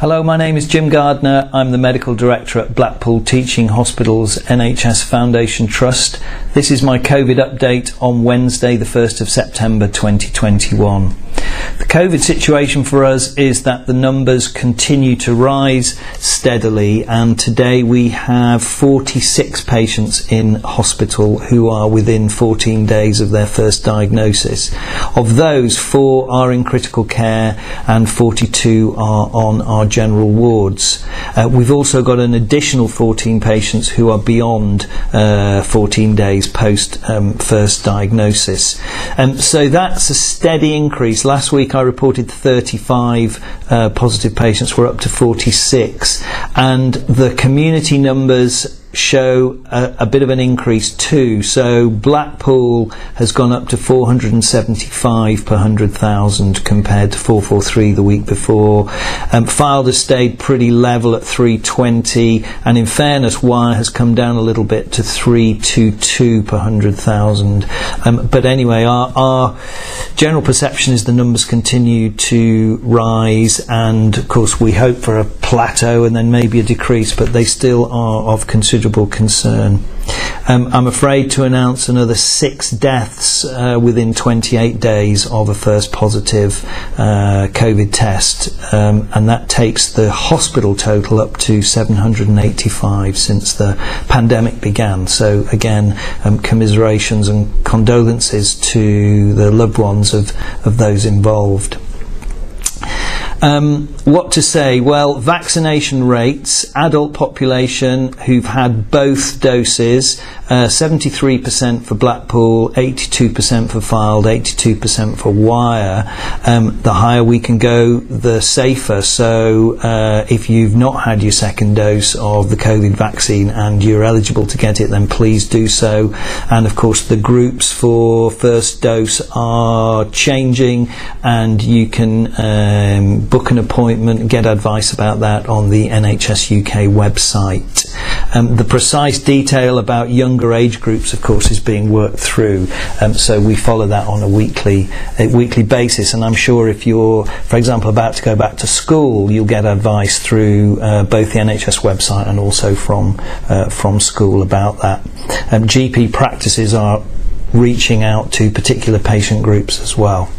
Hello, my name is Jim Gardner. I'm the Medical Director at Blackpool Teaching Hospitals NHS Foundation Trust. This is my COVID update on Wednesday, the 1st of September 2021. The COVID situation for us is that the numbers continue to rise steadily, and today we have 46 patients in hospital who are within 14 days of their first diagnosis. Of those, four are in critical care and 42 are on our general wards. Uh, we've also got an additional 14 patients who are beyond uh, 14 days post um, first diagnosis. Um, so that's a steady increase. Last week I reported 35 uh, positive patients, we're up to 46, and the community numbers show a, a, bit of an increase too. So Blackpool has gone up to 475 per 100,000 compared to 443 the week before. Um, Fylde has stayed pretty level at 320, and in fairness, Wyre has come down a little bit to 322 per 100,000. Um, but anyway, our, our general perception is the numbers continue to rise, and of course, we hope for a plateau and then maybe a decrease, but they still are of considerable considerable concern. Um, I'm afraid to announce another six deaths uh, within 28 days of a first positive uh, COVID test, um, and that takes the hospital total up to 785 since the pandemic began. So, again, um, commiserations and condolences to the loved ones of, of those involved. Um, what to say? Well, vaccination rates, adult population who've had both doses, uh, 73% for Blackpool, 82% for Fylde, 82% for Wyre. Um, the higher we can go, the safer. So uh, if you've not had your second dose of the COVID vaccine and you're eligible to get it, then please do so. And of course, the groups for first dose are changing, and you can um, book an appointment get advice about that on the NHS UK website. Um, the precise detail about younger age groups, of course, is being worked through, um, so we follow that on a weekly a weekly basis. And I'm sure if you're, for example, about to go back to school, you'll get advice through uh, both the NHS website and also from uh, from school about that. Um, GP practices are reaching out to particular patient groups as well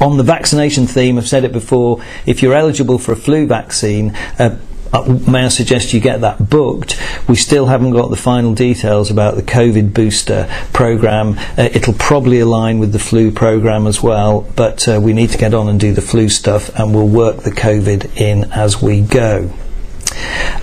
on the vaccination theme, I've said it before, if you're eligible for a flu vaccine, uh, uh, may I suggest you get that booked? We still haven't got the final details about the COVID booster program. Uh, it'll probably align with the flu program as well, but uh, we need to get on and do the flu stuff, and we'll work the COVID in as we go.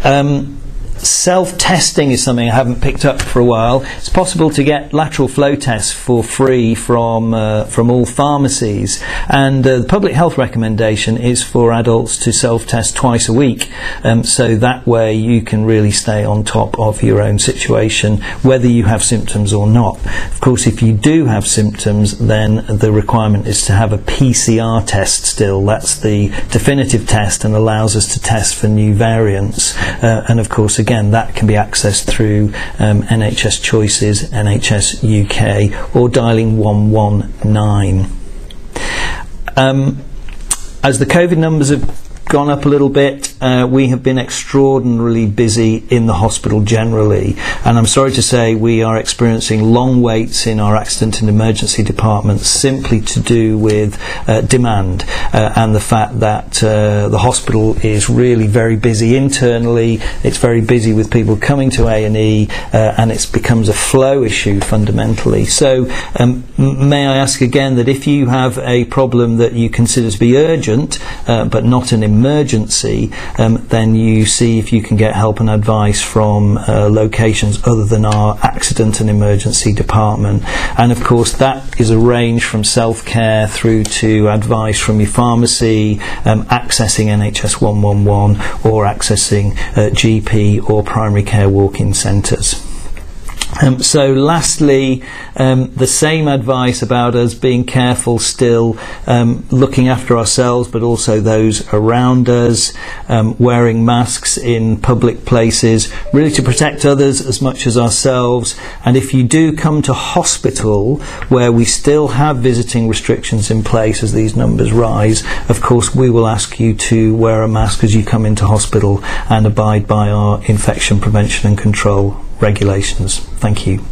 Um, Self testing is something I haven't picked up for a while. It's possible to get lateral flow tests for free from uh, from all pharmacies, and uh, the public health recommendation is for adults to self test twice a week. Um, so that way you can really stay on top of your own situation, whether you have symptoms or not. Of course, if you do have symptoms, then the requirement is to have a PCR test still. That's the definitive test and allows us to test for new variants. Uh, and of course, again, that can be accessed through um, NHS Choices, NHS UK, or dialing 119. Um, as the COVID numbers have gone up a little bit. Uh, we have been extraordinarily busy in the hospital generally, and I'm sorry to say we are experiencing long waits in our accident and emergency departments simply to do with uh, demand uh, and the fact that uh, the hospital is really very busy internally. It's very busy with people coming to A and E, uh, and it becomes a flow issue fundamentally. So, um, may I ask again that if you have a problem that you consider to be urgent uh, but not an emergency, um, then you see if you can get help and advice from uh, locations other than our accident and emergency department. And of course, that is a range from self care through to advice from your pharmacy, um, accessing NHS 111 or accessing uh, GP or primary care walk in centres. Um, so, lastly, um, the same advice about us being careful still, um, looking after ourselves, but also those around us, um, wearing masks in public places, really to protect others as much as ourselves. And if you do come to hospital where we still have visiting restrictions in place as these numbers rise, of course, we will ask you to wear a mask as you come into hospital and abide by our infection prevention and control regulations. Thank you.